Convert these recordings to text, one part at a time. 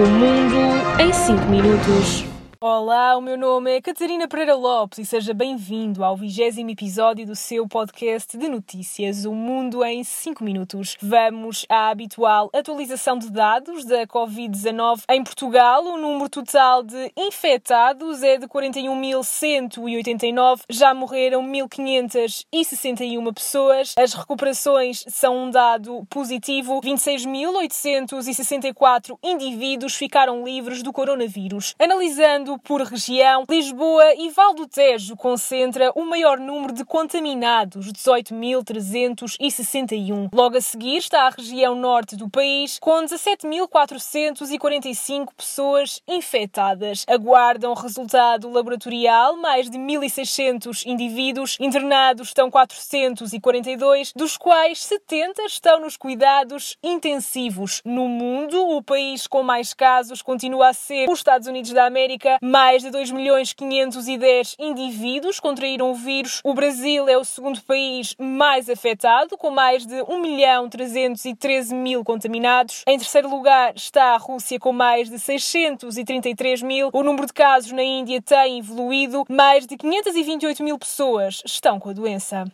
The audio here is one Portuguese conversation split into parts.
O mundo em 5 minutos. Olá, o meu nome é Catarina Pereira Lopes e seja bem-vindo ao vigésimo episódio do seu podcast de notícias O Mundo em 5 Minutos. Vamos à habitual atualização de dados da Covid-19 em Portugal. O número total de infectados é de 41.189, já morreram 1.561 pessoas. As recuperações são um dado positivo. 26.864 indivíduos ficaram livres do coronavírus. Analisando por região, Lisboa e Val do Tejo concentra o maior número de contaminados, 18.361. Logo a seguir está a região norte do país, com 17.445 pessoas infectadas. Aguardam resultado laboratorial mais de 1.600 indivíduos. Internados estão 442, dos quais 70 estão nos cuidados intensivos. No mundo, o país com mais casos continua a ser os Estados Unidos da América, mais de 2 milhões 510 indivíduos contraíram o vírus. O Brasil é o segundo país mais afetado, com mais de 1 milhão 313 mil contaminados. Em terceiro lugar está a Rússia, com mais de 633 mil. O número de casos na Índia tem evoluído. Mais de 528 mil pessoas estão com a doença.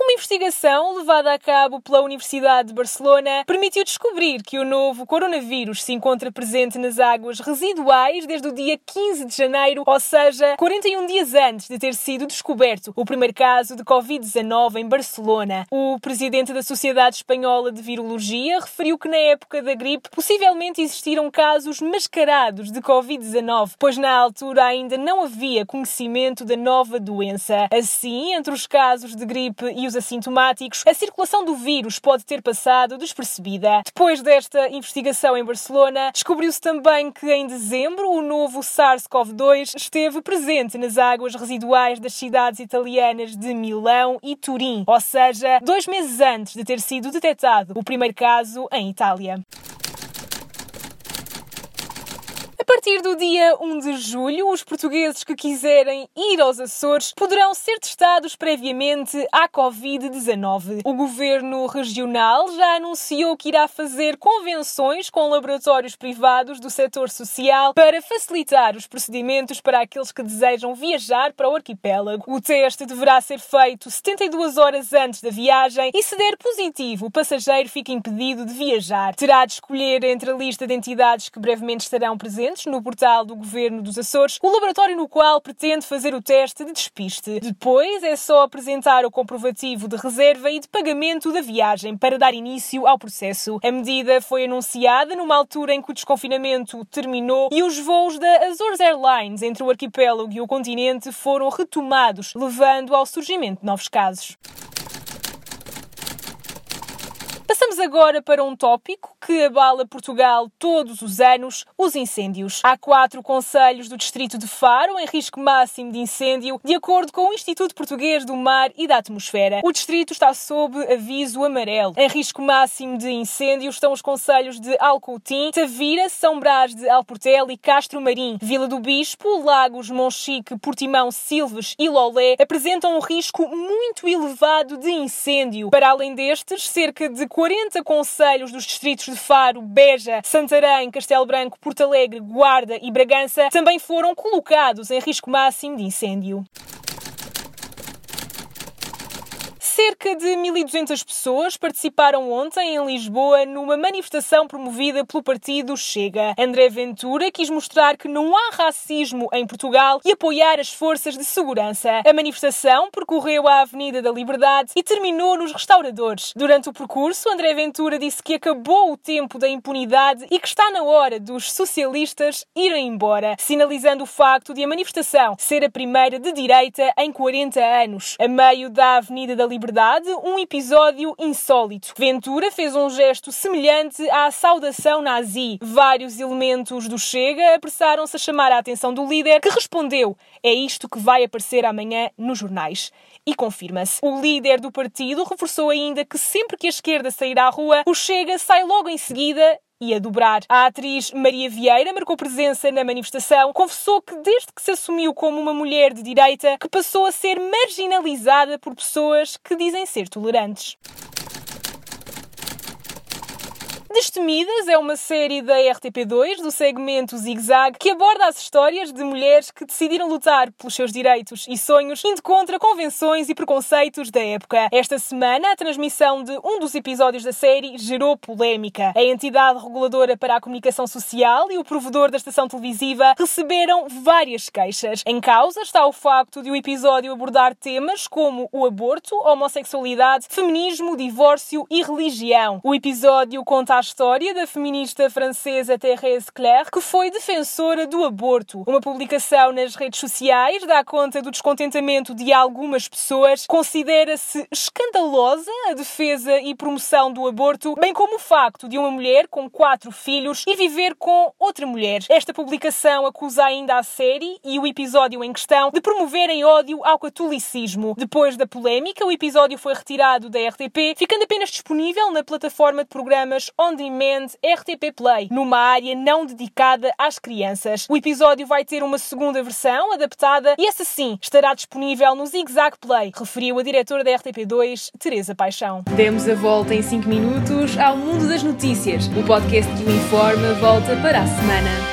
Uma investigação levada a cabo pela Universidade de Barcelona permitiu descobrir que o novo coronavírus se encontra presente nas águas residuais desde o dia 15 de janeiro, ou seja, 41 dias antes de ter sido descoberto o primeiro caso de Covid-19 em Barcelona. O presidente da Sociedade Espanhola de Virologia referiu que na época da gripe possivelmente existiram casos mascarados de Covid-19, pois na altura ainda não havia conhecimento da nova doença. Assim, entre os casos de gripe e os assintomáticos, a circulação do vírus pode ter passado despercebida. Depois desta investigação em Barcelona, descobriu-se também que em dezembro o novo SARS-CoV-2 esteve presente nas águas residuais das cidades italianas de Milão e Turim, ou seja, dois meses antes de ter sido detectado o primeiro caso em Itália. A partir do dia 1 de julho, os portugueses que quiserem ir aos Açores poderão ser testados previamente à Covid-19. O governo regional já anunciou que irá fazer convenções com laboratórios privados do setor social para facilitar os procedimentos para aqueles que desejam viajar para o arquipélago. O teste deverá ser feito 72 horas antes da viagem e, se der positivo, o passageiro fica impedido de viajar. Terá de escolher entre a lista de entidades que brevemente estarão presentes no portal do Governo dos Açores o laboratório no qual pretende fazer o teste de despiste. Depois é só apresentar o comprovativo de reserva e de pagamento da viagem para dar início ao processo. A medida foi anunciada numa altura em que o desconfinamento terminou e os voos da Azores Airlines entre o arquipélago e o continente foram retomados, levando ao surgimento de novos casos. Passamos agora para um tópico que abala Portugal todos os anos: os incêndios. Há quatro conselhos do distrito de Faro em risco máximo de incêndio, de acordo com o Instituto Português do Mar e da Atmosfera. O distrito está sob aviso amarelo. Em risco máximo de incêndio estão os conselhos de Alcoutim, Tavira, São Brás de Alportel e Castro Marim. Vila do Bispo, Lagos, Monchique, Portimão, Silves e Lolé apresentam um risco muito elevado de incêndio. Para além destes, cerca de 40 conselhos dos distritos de Faro, Beja, Santarém, Castelo Branco, Porto Alegre, Guarda e Bragança também foram colocados em risco máximo de incêndio. Cerca de 1.200 pessoas participaram ontem em Lisboa numa manifestação promovida pelo partido Chega. André Ventura quis mostrar que não há racismo em Portugal e apoiar as forças de segurança. A manifestação percorreu a Avenida da Liberdade e terminou nos restauradores. Durante o percurso, André Ventura disse que acabou o tempo da impunidade e que está na hora dos socialistas irem embora, sinalizando o facto de a manifestação ser a primeira de direita em 40 anos. A meio da Avenida da Liberdade, um episódio insólito. Ventura fez um gesto semelhante à saudação nazi. Vários elementos do Chega apressaram-se a chamar a atenção do líder, que respondeu: É isto que vai aparecer amanhã nos jornais. E confirma-se. O líder do partido reforçou ainda que sempre que a esquerda sair à rua, o Chega sai logo em seguida e a dobrar. A atriz Maria Vieira marcou presença na manifestação, confessou que desde que se assumiu como uma mulher de direita, que passou a ser marginalizada por pessoas que dizem ser tolerantes. Destemidas é uma série da RTP2 do segmento Zig Zag que aborda as histórias de mulheres que decidiram lutar pelos seus direitos e sonhos, indo contra convenções e preconceitos da época. Esta semana, a transmissão de um dos episódios da série gerou polémica. A entidade reguladora para a comunicação social e o provedor da estação televisiva receberam várias queixas. Em causa está o facto de o episódio abordar temas como o aborto, homossexualidade, feminismo, divórcio e religião. O episódio conta a história da feminista francesa Thérèse Claire, que foi defensora do aborto. Uma publicação nas redes sociais dá conta do descontentamento de algumas pessoas. Considera-se escandalosa a defesa e promoção do aborto, bem como o facto de uma mulher com quatro filhos e viver com outra mulher. Esta publicação acusa ainda a série e o episódio em questão de promoverem ódio ao catolicismo. Depois da polémica, o episódio foi retirado da RTP, ficando apenas disponível na plataforma de programas On Demand RTP Play, numa área não dedicada às crianças. O episódio vai ter uma segunda versão adaptada e essa sim estará disponível no Zig Zag Play, referiu a diretora da RTP2, Teresa Paixão. Demos a volta em 5 minutos ao mundo das notícias. O podcast que o informa volta para a semana.